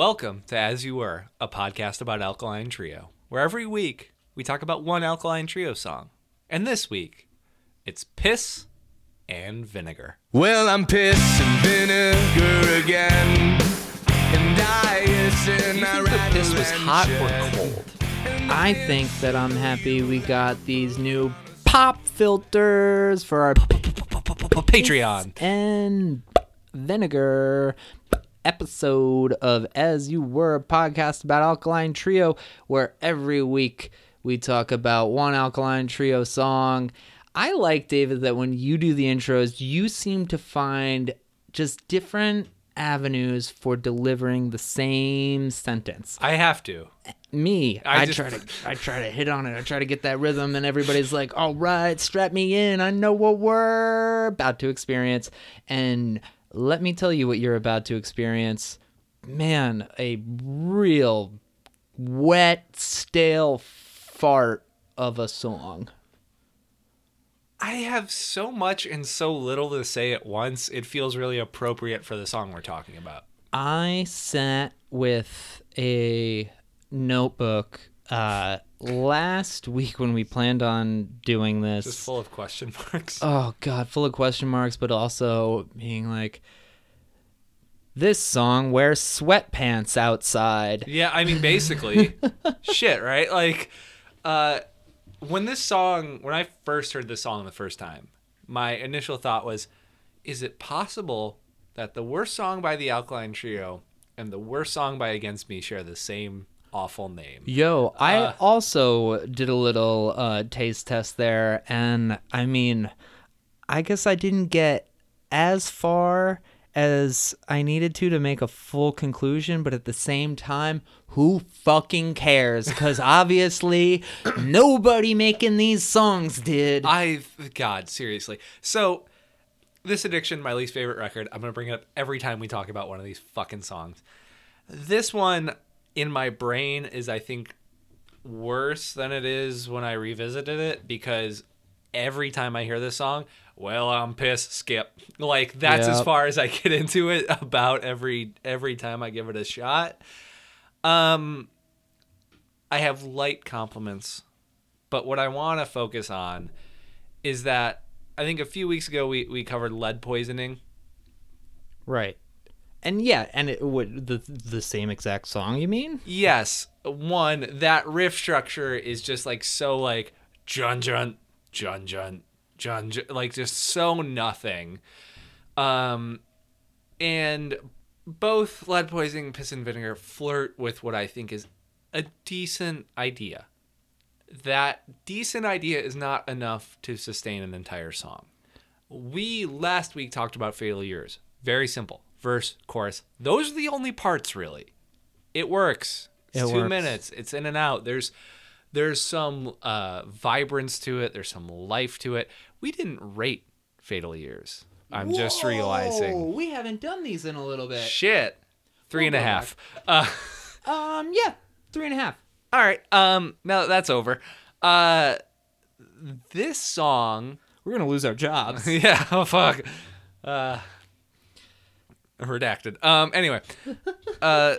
Welcome to As You Were, a podcast about Alkaline Trio, where every week we talk about one Alkaline Trio song. And this week, it's Piss and Vinegar. Well, I'm piss and vinegar again. And I is Do you think the piss was hot or cold? I think that I'm happy we got these new pop filters for our Patreon. and vinegar episode of As You Were, a podcast about Alkaline Trio, where every week we talk about one Alkaline Trio song. I like, David, that when you do the intros, you seem to find just different avenues for delivering the same sentence. I have to. me. I I, just- try to i try to hit on it. I try to get that rhythm and everybody's like all right strap me in. I know what we're about to experience. And let me tell you what you're about to experience. Man a real wet stale fart of a song. I have so much and so little to say at once, it feels really appropriate for the song we're talking about. I sat with a notebook uh, last week when we planned on doing this. Just full of question marks. oh god full of question marks but also being like this song wears sweatpants outside Yeah, I mean, basically, shit, right? Like, uh, when this song, when I first heard this song the first time, my initial thought was, is it possible that the worst song by the Alkaline Trio and the worst song by Against Me share the same awful name? yo i Uh, also did a little uh, taste test there and i mean i guess i didn't get as far as i needed to to make a full conclusion but at the same time who fucking cares because obviously nobody making these songs did I, God, seriously. So, this addiction, my least favorite record. I'm gonna bring it up every time we talk about one of these fucking songs. This one in my brain is, I think, worse than it is when I revisited it because every time I hear this song, well, I'm pissed. Skip. Like that's as far as I get into it. About every every time I give it a shot. Um, I have light compliments, but what I want to focus on is that I think a few weeks ago we, we covered lead poisoning. Right. And yeah, and it would the the same exact song you mean? Yes, one that riff structure is just like so like jun jun jun jun jun jun like just so nothing. Um, and both lead poisoning, piss and vinegar flirt with what I think is a decent idea. That decent idea is not enough to sustain an entire song. We last week talked about Years. Very simple. Verse, chorus. Those are the only parts really. It works. It's It two works. minutes. It's in and out. There's there's some uh, vibrance to it. There's some life to it. We didn't rate Fatally Yours. I'm just realizing. we haven't done these in a little bit. Shit. Three and a half. Uh, Um, yeah, three and a half. all right. Um. Now that that's over. Uh, this song. We're gonna lose our jobs. yeah. Oh fuck. Uh, redacted. Um. Anyway, uh,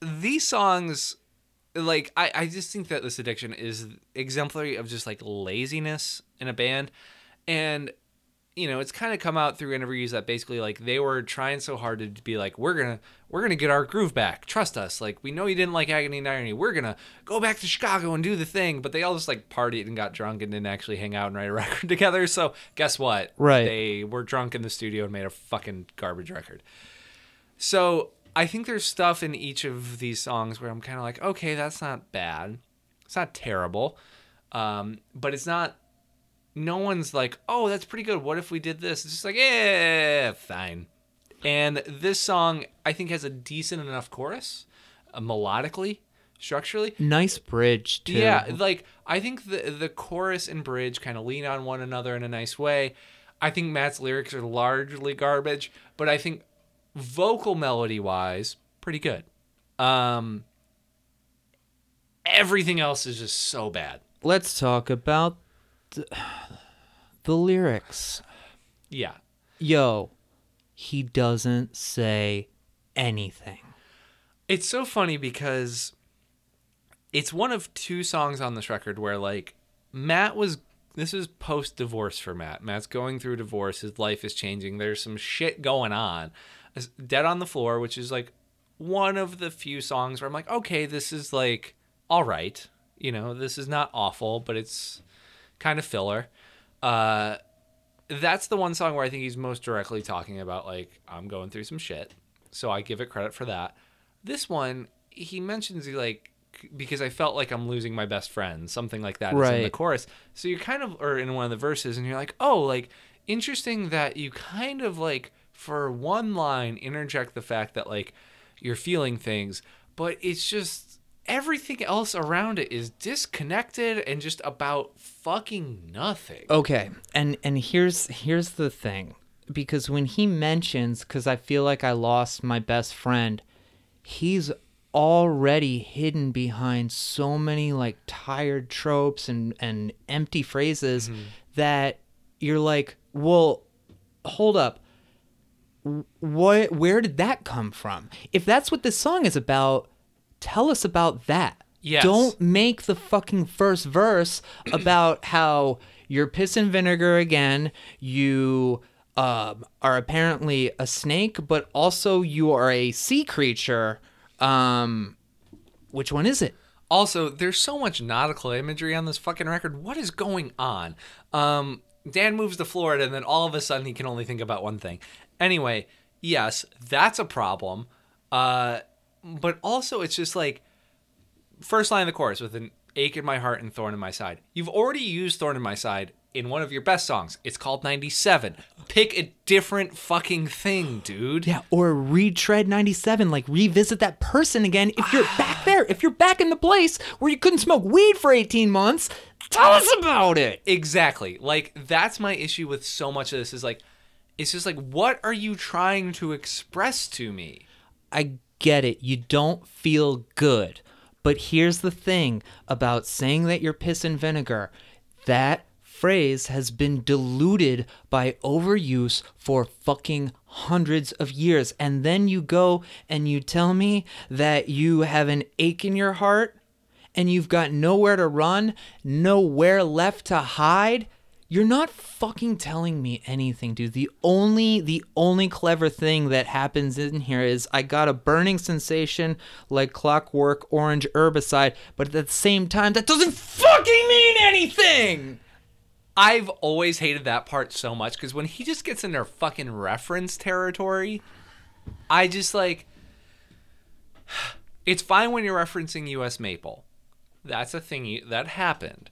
these songs, like I, I just think that this addiction is exemplary of just like laziness in a band, and you know it's kind of come out through interviews that basically like they were trying so hard to be like we're gonna we're gonna get our groove back. Trust us. Like we know you didn't like agony and irony. We're gonna go back to chicago and do the thing. But they all just like partied and got drunk and didn't actually hang out and write a record together. So guess what? Right. they were drunk in the studio and made a fucking garbage record. So i think there's stuff in each of these songs where i'm kind of like okay that's not bad. It's not terrible. Um, but it's not no one's like, oh, that's pretty good. What if we did this? It's just like, yeah, fine. And this song, I think, has a decent enough chorus, uh, melodically, structurally. Nice bridge too. Yeah, like I think the the chorus and bridge kind of lean on one another in a nice way. I think Matt's lyrics are largely garbage, but I think vocal melody wise, pretty good. Um, everything else is just so bad. Let's talk about the, the lyrics. Yeah, Yo, he doesn't say anything. It's so funny because it's one of two songs on this record where like Matt was this is post divorce for Matt. Matt's going through divorce, his life is changing. There's some shit going on. Dead on the Floor, which is like one of the few songs where I'm like, okay, this is like all right. You know, this is not awful, but it's kind of filler. Uh that's the one song where I think he's most directly talking about like I'm going through some shit. So I give it credit for that. This one, he mentions he like because I felt like I'm losing my best friend, something like that is in the chorus. So you're kind of or in one of the verses and you're like, "Oh, like interesting that you kind of like for one line interject the fact that like you're feeling things, but it's just everything else around it is disconnected and just about fucking nothing." Okay, and and here's here's the thing, because when he mentions, because I feel like I lost my best friend, he's already hidden behind so many like tired tropes and and empty phrases mm-hmm. that you're like, well, hold up. What? Where did that come from? If that's what this song is about, tell us about that. Yes. Don't make the fucking first verse about how you're piss and vinegar again. You um, are apparently a snake, but also you are a sea creature. Um, which one is it? Also, there's so much nautical imagery on this fucking record. What is going on? Um, Dan moves to Florida, and then all of a sudden he can only think about one thing. Anyway, yes, that's a problem. Uh, but also, it's just like first line of the chorus with an ache in my heart and thorn in my side. You've already used thorn in my side in one of your best songs. It's called 97. Pick a different fucking thing, dude. Yeah, or retread 97, like revisit that person again. If you're back there, if you're back in the place where you couldn't smoke weed for 18 months, tell us about it. Exactly. Like that's my issue with so much of this is like it's just like what are you trying to express to me? I get it. You don't feel good. But here's the thing about saying that you're piss and vinegar. That phrase has been diluted by overuse for fucking hundreds of years. And then you go and you tell me that you have an ache in your heart and you've got nowhere to run, nowhere left to hide. You're not fucking telling me anything, dude. The only the only clever thing that happens in here is I got a burning sensation like clockwork orange herbicide, but at the same time that doesn't fucking mean anything. I've always hated that part so much because when he just gets in their fucking reference territory, I just like. It's fine when you're referencing U.S. Maple. That's a thing you, that happened.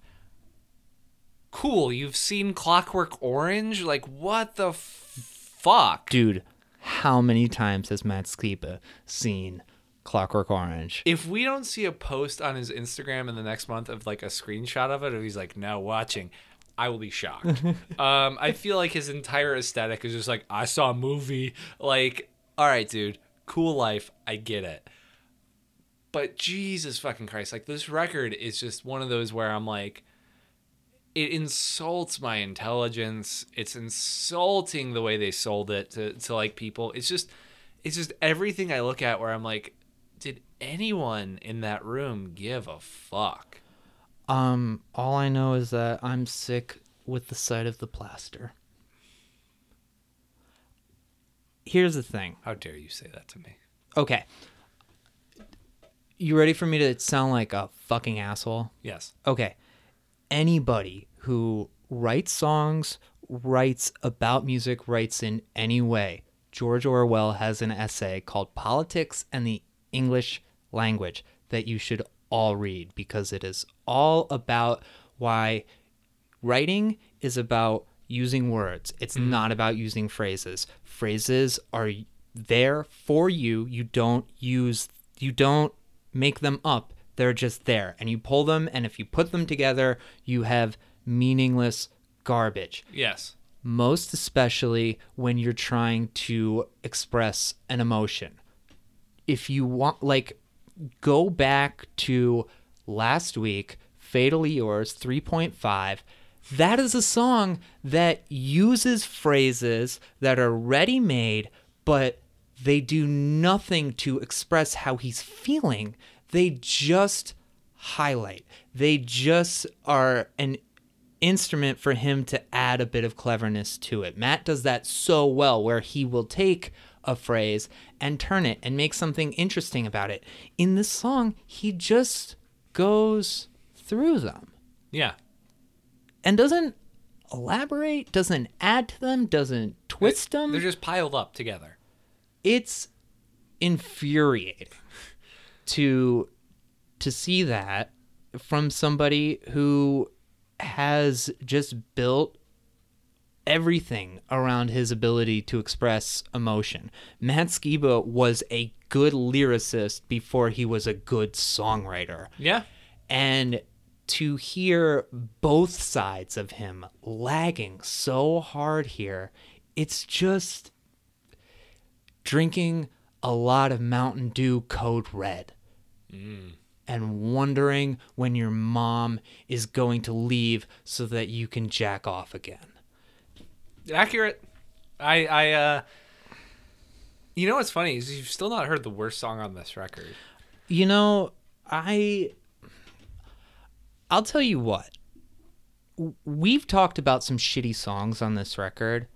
Cool, you've seen Clockwork Orange? Like, what the fuck? Dude, how many times has Matt Skiba seen Clockwork Orange? if we don't see a post on his Instagram in the next month of like a screenshot of it, or he's like now watching, I will be shocked. um, I feel like his entire aesthetic is just like I saw a movie. Like, all right, dude, cool life, I get it. But Jesus fucking Christ, like this record is just one of those where I'm like, it insults my intelligence. It's insulting the way they sold it to, to like people. It's just, it's just everything I look at where I'm like, did anyone in that room give a fuck? Um, all I know is that I'm sick with the sight of the plaster. Here's the thing. How dare you say that to me? Okay. You ready for me to sound like a fucking asshole? Yes. Okay. Anybody who writes songs, writes about music, writes in any way. George Orwell has an essay called Politics and the English Language that you should all read because it is all about why writing is about using words. It's mm-hmm. not about using phrases. Phrases are there for you. You don't use you don't make them up. They're just there. And you pull them and if you put them together, you have meaningless garbage. Yes. Most especially when you're trying to express an emotion. If you want like go back to last week, Fatally Yours 3.5. That is a song that uses phrases that are ready made, but they do nothing to express how he's feeling. They just highlight. They just are an instrument for him to add a bit of cleverness to it. Matt does that so well where he will take a phrase and turn it and make something interesting about it. In this song, he just goes through them Yeah. and doesn't elaborate, doesn't add to them, doesn't twist them. They're just piled up together. it's infuriating to to see that from somebody who has just built everything around his ability to express emotion. Matt Skiba was a good lyricist before he was a good songwriter. Yeah. And to hear both sides of him lagging so hard here, it's just drinking a lot of Mountain Dew Code Red and wondering when your mom is going to leave so that you can jack off again. Accurate. I I uh You know what's funny is you've still not heard the worst song on this record. You know, I I'll tell you what. We've talked about some shitty songs on this record,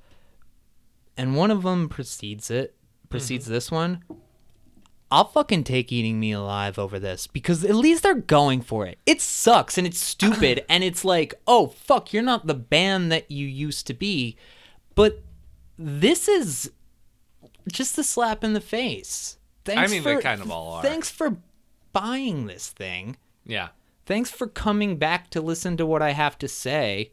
and one of them precedes it, precedes this one. I'll fucking take Eating Me Alive over this because at least they're going for it. It sucks and it's stupid and it's like, oh fuck, you're not the band that you used to be. But this is just a slap in the face. Thanks mean, they kind of all are. Thanks for buying this thing. Yeah. Thanks for coming back to listen to what I have to say.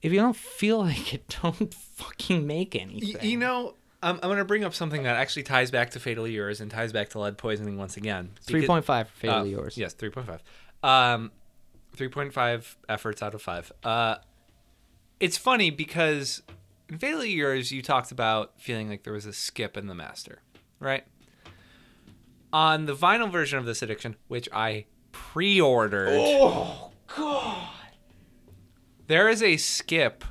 If you don't feel like it, don't fucking make anything. you know, I'm, I'm going to bring up something that actually ties back to fatal Yours and ties back to lead poisoning once again. Three point five fatal point five uh, Yours. Yes, 3.5. Um, 3.5 efforts out of 5. Uh, it's funny because in Fatally Yours, you talked about feeling like there was a skip in the master, right? On the vinyl version of this addiction, which I pre ordered. Oh, God. There is a skip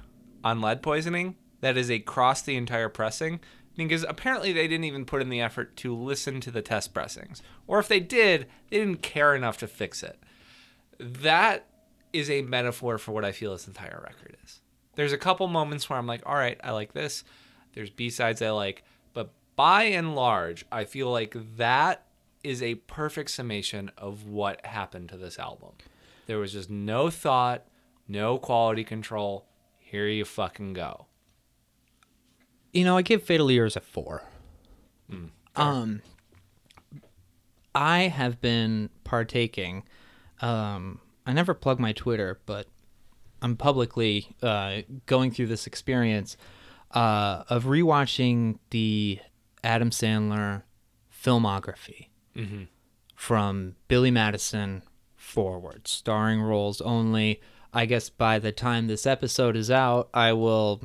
on lead poisoning that is across the entire pressing because apparently they didn't even put in the effort to listen to the test pressings. Or if they did, they didn't care enough to fix it. That is a metaphor for what I feel this entire record is. There's a couple moments where I'm like, all right, I like this. There's B-sides I like. But by and large, I feel like that is a perfect summation of what happened to this album. There was just no thought, no quality control. Here you fucking go. You know, I give Fatally Yours a four. um, I have been partaking. Um, I never plug my Twitter, but I'm publicly uh, going through this experience uh, of rewatching the Adam Sandler filmography from Billy Madison forward, starring roles only. I guess by the time this episode is out, I will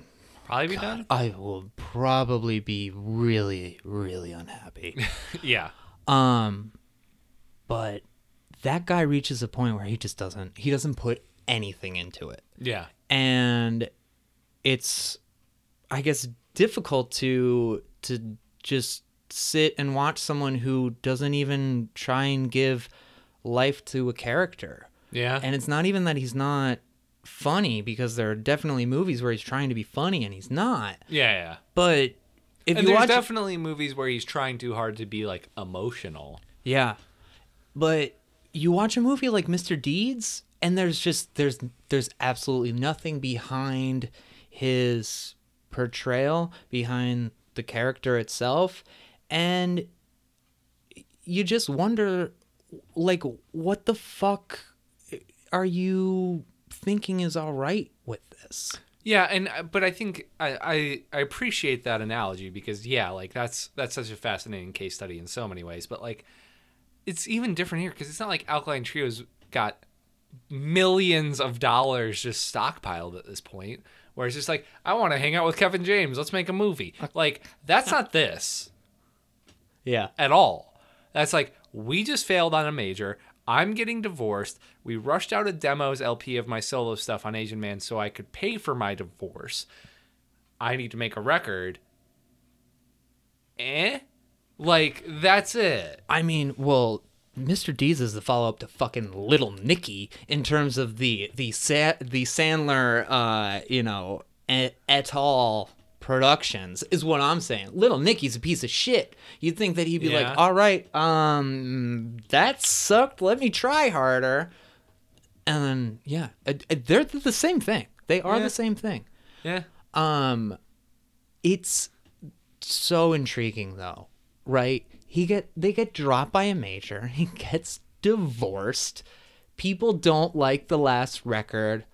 Probably be done. I will probably be really, really unhappy. Yeah. um, but that guy reaches a point where he just doesn't. He doesn't put anything into it, Yeah. and it's, I guess, difficult to to just sit and watch someone who doesn't even try and give life to a character. Yeah. And it's not even that he's not funny because there are definitely movies where he's trying to be funny and he's not. yeah, yeah. But if And you there's watch, definitely movies where he's trying too hard to be like emotional. yeah, but you watch a movie like Mr. Deeds, and there's just there's there's absolutely nothing behind his portrayal, behind the character itself, and you just wonder, like, what the fuck are you thinking is all right with this? Yeah, and uh, but I think I, I I appreciate that analogy because yeah, like that's that's such a fascinating case study in so many ways. But like, it's even different here because it's not like Alkaline Trio's got millions of dollars just stockpiled at this point. Where it's just like, I want to hang out with Kevin James. Let's make a movie. Like that's not this. Yeah. at all. That's like we just failed on a major. I'm getting divorced. We rushed out a demos LP of my solo stuff on Asian Man so I could pay for my divorce. I need to make a record. Eh? Like that's it. I mean, well, Mr. Deeds is the follow up to fucking Little Nicky in terms of the the Sa- the Sandler, uh, you know, et, et al. Productions is what I'm saying. Little Nicky's a piece of shit. You'd think that he'd be Yeah. like, all right, um, that sucked. Let me try harder. And then, yeah, uh, uh, they're the same thing. They are Yeah. the same thing. Yeah. Um, it's so intriguing though, right? He get they get dropped by a major. He gets divorced. People don't like the last record.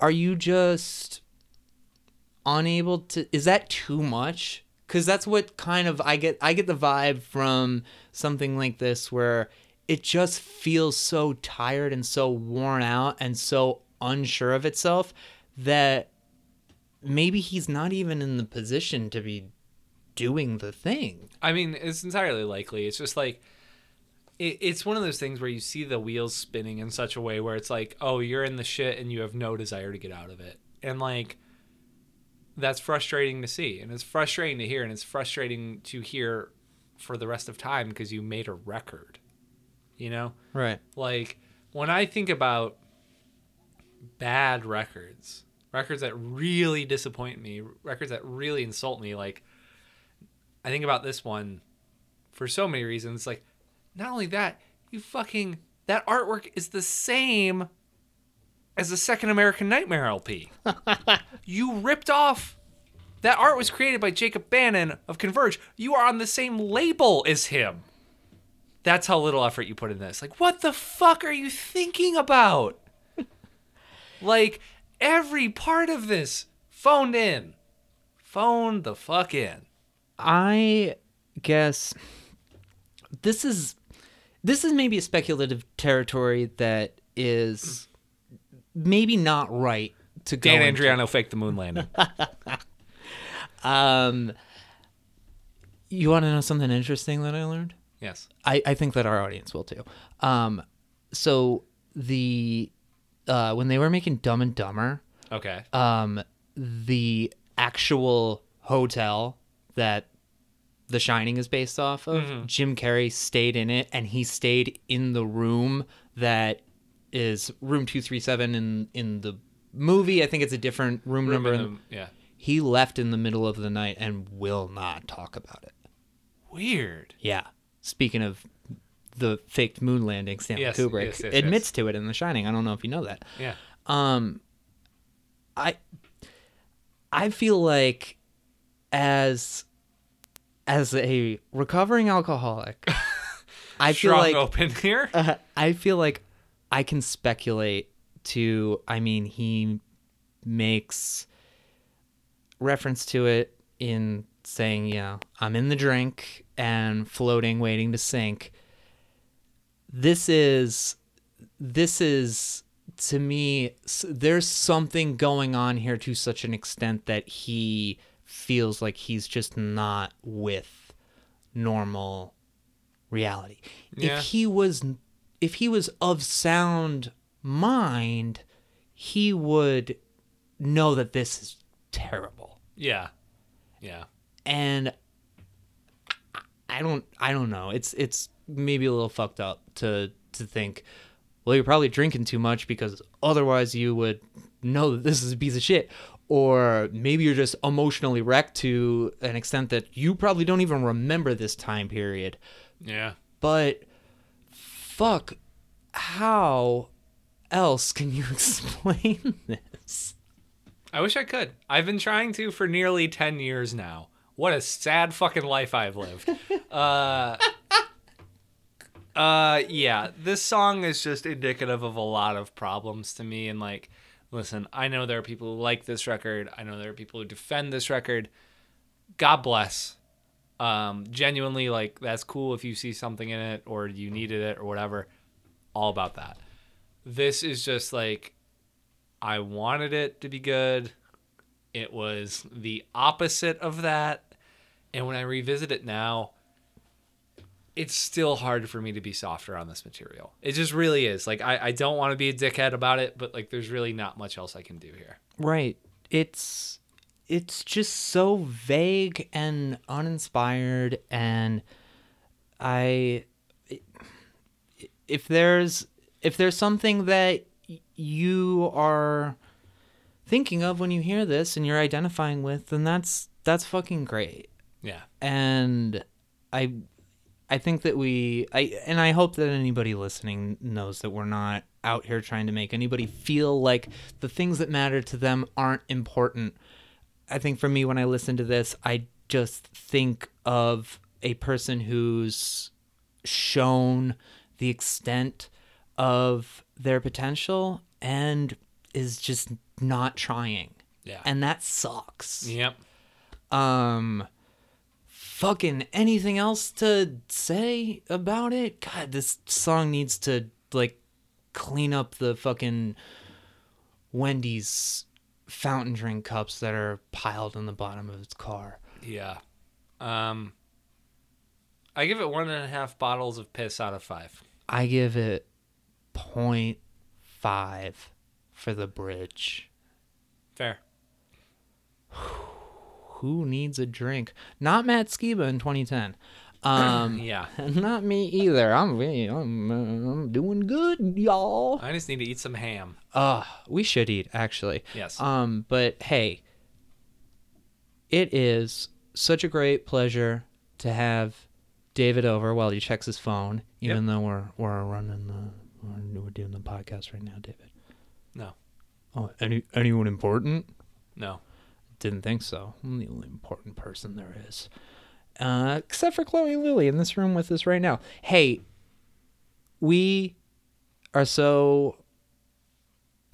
Are you just unable to? Is that too much? Because that's what kind of I get. I get the vibe from something like this where it just feels so tired and so worn out and so unsure of itself that maybe he's not even in the position to be doing the thing. I mean, it's entirely likely. It's just like it, it's one of those things where you see the wheels spinning in such a way where it's like, oh, you're in the shit and you have no desire to get out of it, and like that's frustrating to see, and it's frustrating to hear, and it's frustrating to hear for the rest of time because you made a record, you know. Right. Like when I think about bad records, records that really disappoint me, records that really insult me, like I think about this one for so many reasons. Like not only that, you fucking that artwork is the same as the second American Nightmare LP. you ripped off that art was created by Jacob Bannon of Converge. You are on the same label as him. That's how little effort you put in this. Like, what the fuck are you thinking about? like, every part of this phoned in. Phoned the fuck in. I guess this is this is maybe a speculative territory that is maybe not right to go Dan into. Andriano faked the moon landing. Um you want to know something interesting that I learned? yes. I, I think that our audience will too. Um, so the uh, when they were making Dumb and Dumber, Okay. um, the actual hotel that The Shining is based off of, Jim Carrey stayed in it, and he stayed in the room that is room two three seven in in the movie. I think it's a different room, number. In- the- yeah. he left in the middle of the night and will not talk about it. Weird. Yeah. Speaking of the faked moon landing, Stanley Yes, Kubrick yes, yes, admits to it in The Shining. I don't know if you know that. Yeah. Um, I I feel like as as a recovering alcoholic, I feel Strong like open here. uh, I feel like I can speculate to. I mean, he makes reference to it in saying, you know, I'm in the drink and floating, waiting to sink. This is, this is to me, there's something going on here to such an extent that he feels like he's just not with normal reality. Yeah. If he was if he was of sound mind, he would know that this is terrible. yeah. Yeah. And I don't I don't know. It's it's maybe a little fucked up to to think well you're probably drinking too much because otherwise you would know that this is a piece of shit or maybe you're just emotionally wrecked to an extent that you probably don't even remember this time period Yeah. but fuck how else can you explain this I wish I could. I've been trying to for nearly 10 years now. What a sad fucking life I've lived. uh uh yeah, this song is just indicative of a lot of problems to me and like listen, I know there are people who like this record. I know there are people who defend this record. God bless. Um genuinely like that's cool if you see something in it or you needed it or whatever. All about that. This is just like I wanted it to be good. It was the opposite of that. And when I revisit it now, it's still hard for me to be softer on this material. It just really is. Like I, I don't want to be a dickhead about it, but like there's really not much else I can do here. right it's it's just so vague and uninspired and I if there's if there's something that you are thinking of when you hear this and you're identifying with then that's that's fucking great Yeah. and I I think that we I and I hope that anybody listening knows that we're not out here trying to make anybody feel like the things that matter to them aren't important. I think for me when I listen to this, I just think of a person who's shown the extent of their potential and is just not trying. Yeah. And that sucks Yep. um fucking anything else to say about it god this song needs to like clean up the fucking wendy's fountain drink cups that are piled in the bottom of its car Yeah. Um, I give it one and a half bottles of piss out of five. i give it 0.5 for the bridge Fair. who needs a drink not matt skiba in 2010 um Yeah. Not me either. I'm I'm, uh, I'm doing good, y'all. I just need to eat some ham. Uh, we should eat actually. Yes. Um, but hey, it is such a great pleasure to have David over while he checks his phone. Even though we're we're running the we're, we're doing the podcast right now, David. No. Oh, any anyone important? No. Didn't think so. I'm the only important person there is. Uh, except for Chloe and Lily in this room with us right now. Hey, we are so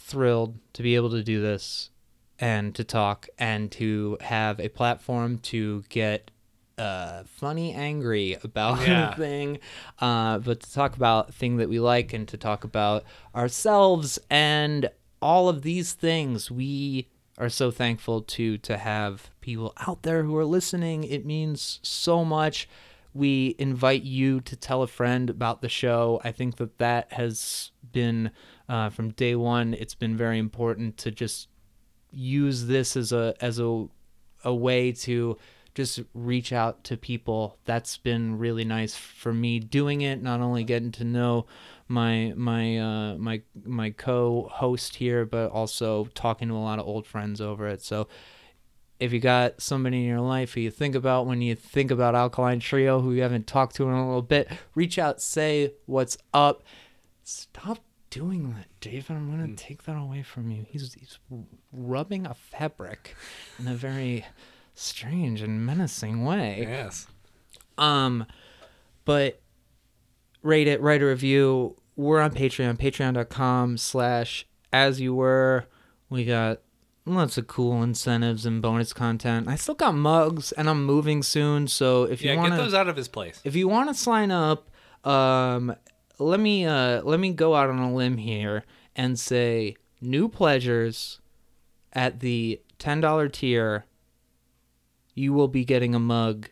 thrilled to be able to do this and to talk and to have a platform to get uh, funny, angry about Yeah. anything, uh, but to talk about thing that we like and to talk about ourselves and all of these things. We are so thankful to to have people out there who are listening. It means so much. We invite you to tell a friend about the show. I think that that has been uh, from day one. It's been very important to just use this as a as a a way to just reach out to people. That's been really nice for me doing it. Not only getting to know my my uh, my my co-host here, but also talking to a lot of old friends over it. So if you got somebody in your life who you think about when you think about Alkaline Trio, who you haven't talked to in a little bit, reach out, say what's up. Stop doing that, David. I'm gonna take that away from you. He's he's rubbing a fabric in a very strange and menacing way. Yes. Um, but rate it, write a review. We're on Patreon, patreon.com slash as you were. We got lots of cool incentives and bonus content. I still got mugs and I'm moving soon. So if you Yeah, want get those out of his place. if you want to sign up, um, let me uh, let me go out on a limb here and say new pleasures at the ten dollar tier. You will be getting a mug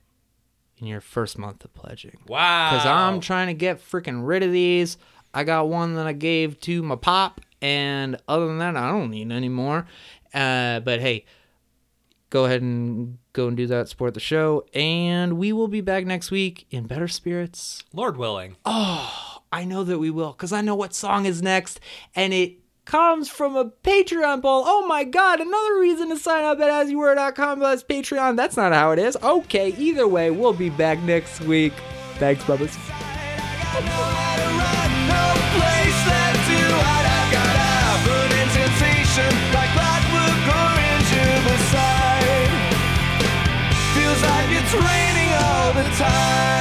in your first month of pledging. Wow. Because I'm trying to get freaking rid of these. I got one that I gave to my pop, and other than that, I don't need any more. Uh, but hey, go ahead and go and do that. Support the show, and we will be back next week in better spirits. Lord willing. Oh, I know that we will, because I know what song is next, and it comes from a Patreon poll. Oh my god, another reason to sign up at asyouwere.com slash Patreon. That's not how it is. Okay, either way, we'll be back next week. Thanks, brothers. Time.